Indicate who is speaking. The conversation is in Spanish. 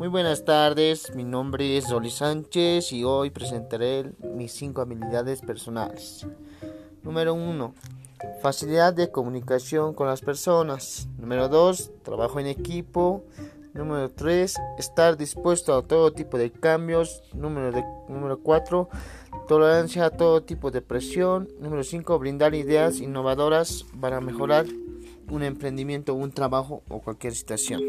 Speaker 1: Muy buenas tardes, mi nombre es Oli Sánchez y hoy presentaré mis cinco habilidades personales. Número 1. Facilidad de comunicación con las personas. Número 2. Trabajo en equipo. Número 3. Estar dispuesto a todo tipo de cambios. Número, número 4. Tolerancia a todo tipo de presión. Número 5. Brindar ideas innovadoras para mejorar un emprendimiento, un trabajo o cualquier situación.